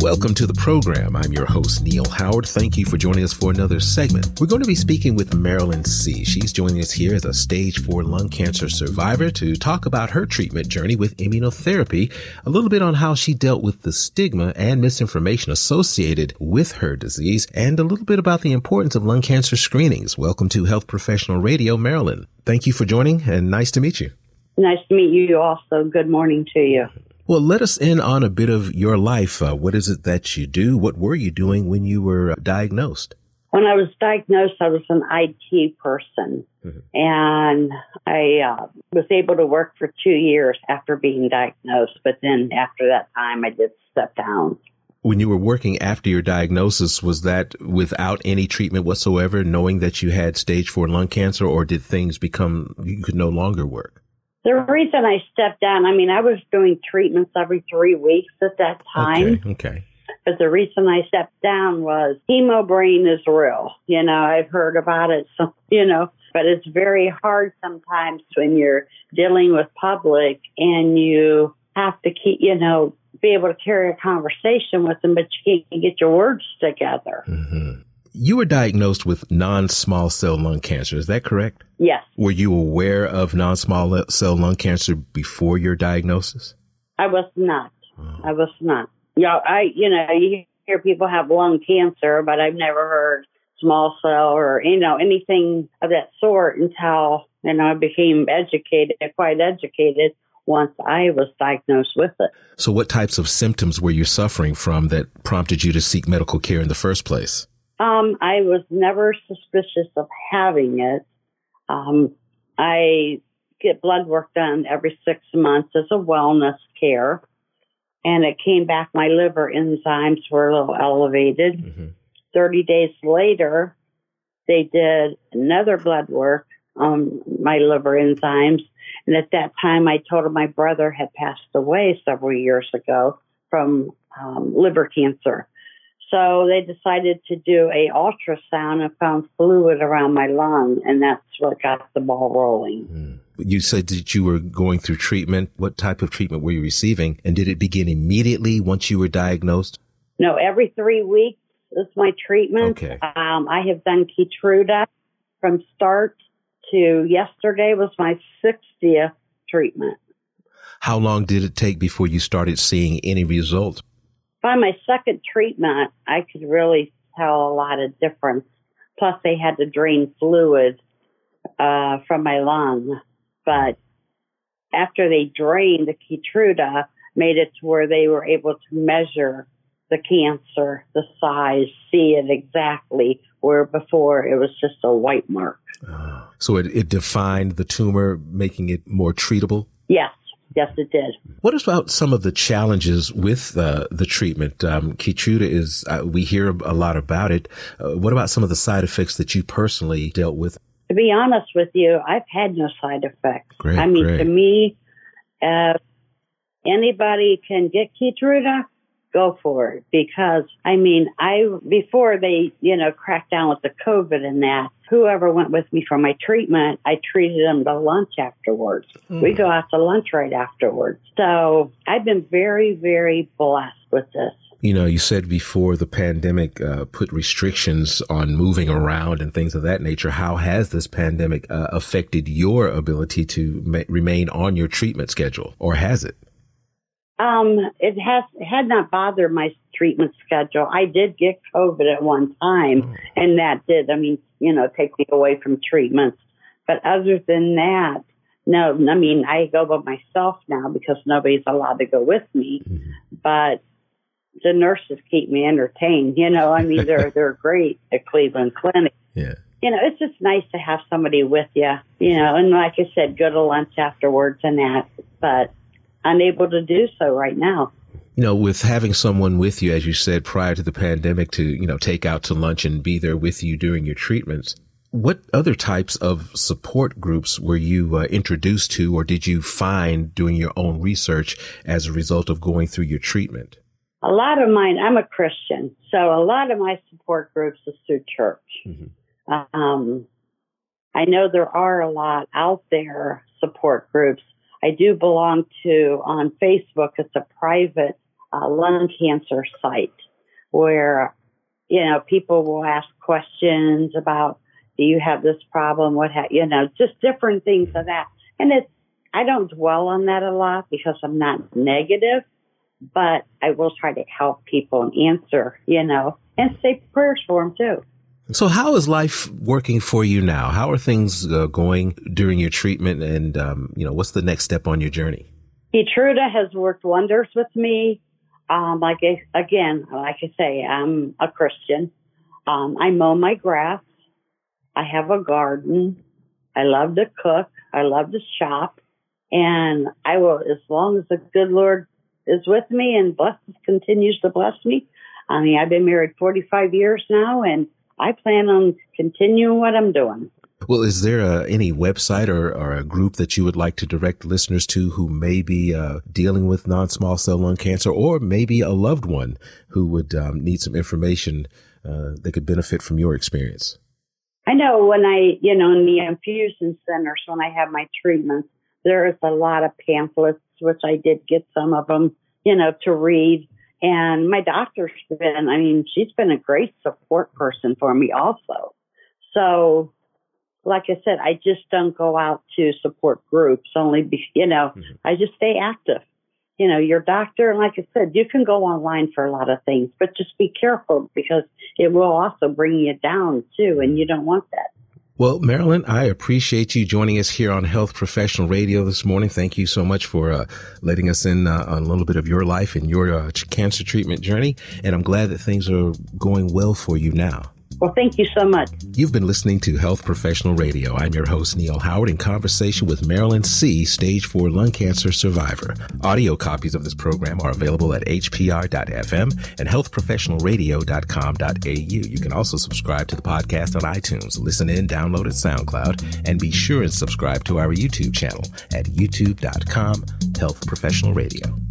Welcome to the program. I'm your host, Neil Howard. Thank you for joining us for another segment. We're going to be speaking with Marilyn C. She's joining us here as a stage four lung cancer survivor to talk about her treatment journey with immunotherapy, a little bit on how she dealt with the stigma and misinformation associated with her disease, and a little bit about the importance of lung cancer screenings. Welcome to Health Professional Radio, Marilyn. Thank you for joining and nice to meet you. Nice to meet you also. Good morning to you. Well, let us in on a bit of your life. Uh, what is it that you do? What were you doing when you were uh, diagnosed? When I was diagnosed, I was an IT person, mm-hmm. and I uh, was able to work for two years after being diagnosed. But then after that time, I did step down. When you were working after your diagnosis, was that without any treatment whatsoever, knowing that you had stage four lung cancer, or did things become you could no longer work? The reason I stepped down, I mean, I was doing treatments every three weeks at that time. Okay. okay. But the reason I stepped down was chemo brain is real. You know, I've heard about it, so, you know, but it's very hard sometimes when you're dealing with public and you have to keep, you know, be able to carry a conversation with them, but you can't get your words together. Mm-hmm. You were diagnosed with non-small cell lung cancer. Is that correct? Yes. Were you aware of non-small cell lung cancer before your diagnosis? I was not. Oh. I was not. Yeah, I, you know, you hear people have lung cancer, but I've never heard small cell or, you know, anything of that sort until, you know, I became educated, quite educated once I was diagnosed with it. So what types of symptoms were you suffering from that prompted you to seek medical care in the first place? Um, I was never suspicious of having it. Um, I get blood work done every six months as a wellness care. And it came back, my liver enzymes were a little elevated. Mm-hmm. 30 days later, they did another blood work on my liver enzymes. And at that time, I told him my brother had passed away several years ago from um, liver cancer. So they decided to do a ultrasound and found fluid around my lung, and that's what got the ball rolling. Mm. You said that you were going through treatment. What type of treatment were you receiving? And did it begin immediately once you were diagnosed? No, every three weeks is my treatment. Okay. Um, I have done Keytruda from start to yesterday was my 60th treatment. How long did it take before you started seeing any results? By my second treatment, I could really tell a lot of difference. Plus, they had to drain fluid uh, from my lung. But after they drained the Keytruda, made it to where they were able to measure the cancer, the size, see it exactly, where before it was just a white mark. Uh, so it, it defined the tumor, making it more treatable? Yes. Yes, it did. What about some of the challenges with uh, the treatment? Um, Keytruda is, uh, we hear a lot about it. Uh, what about some of the side effects that you personally dealt with? To be honest with you, I've had no side effects. Great, I mean, great. to me, uh, anybody can get Keytruda, go for it. Because, I mean, I, before they, you know, cracked down with the COVID and that, whoever went with me for my treatment, I treated them to lunch afterwards. Mm. We go out to lunch right afterwards. So I've been very, very blessed with this. You know, you said before the pandemic uh, put restrictions on moving around and things of that nature. How has this pandemic uh, affected your ability to ma- remain on your treatment schedule, or has it? Um, it has it had not bothered my treatment schedule. I did get COVID at one time, oh. and that did, I mean, you know, take me away from treatments. But other than that, no. I mean, I go by myself now because nobody's allowed to go with me. Mm-hmm. But the nurses keep me entertained. You know, I mean, they're they're great at Cleveland Clinic. Yeah. You know, it's just nice to have somebody with you. You know, and like I said, go to lunch afterwards and that. But unable to do so right now. You know, with having someone with you, as you said, prior to the pandemic to, you know, take out to lunch and be there with you during your treatments, what other types of support groups were you uh, introduced to or did you find doing your own research as a result of going through your treatment? A lot of mine, I'm a Christian, so a lot of my support groups is through church. Mm-hmm. Um, I know there are a lot out there support groups I do belong to on Facebook. It's a private a lung cancer site where, you know, people will ask questions about, do you have this problem? What, ha-, you know, just different things of that. And it's, I don't dwell on that a lot because I'm not negative, but I will try to help people and answer, you know, and say prayers for them too. So, how is life working for you now? How are things uh, going during your treatment, and um, you know, what's the next step on your journey? Keytruda has worked wonders with me. Um, like I, again, like I say, I'm a Christian. Um, I mow my grass. I have a garden. I love to cook. I love to shop, and I will, as long as the good Lord is with me and blesses, continues to bless me. I mean, I've been married 45 years now, and I plan on continuing what I'm doing. Well, is there a, any website or, or, a group that you would like to direct listeners to who may be uh, dealing with non-small cell lung cancer, or maybe a loved one who would um, need some information uh, that could benefit from your experience? I know when I, you know, in the infusion centers when I have my treatments, there is a lot of pamphlets, which I did get some of them, you know, to read and my doctor's been, I mean, she's been a great support person for me also. So, like I said, I just don't go out to support groups only, be, you know, mm-hmm. I just stay active. You know, your doctor, like I said, you can go online for a lot of things, but just be careful because it will also bring you down too, and you don't want that. Well, Marilyn, I appreciate you joining us here on Health Professional Radio this morning. Thank you so much for uh, letting us in uh, on a little bit of your life and your uh, cancer treatment journey. And I'm glad that things are going well for you now. Well, thank you so much. You've been listening to Health Professional Radio. I'm your host, Neil Howard, in conversation with Marilyn C., stage 4 lung cancer survivor. Audio copies of this program are available at hpr.fm and healthprofessionalradio.com.au. You can also subscribe to the podcast on iTunes, listen in, download at SoundCloud, and be sure and subscribe to our YouTube channel at youtube.com Health Professional Radio.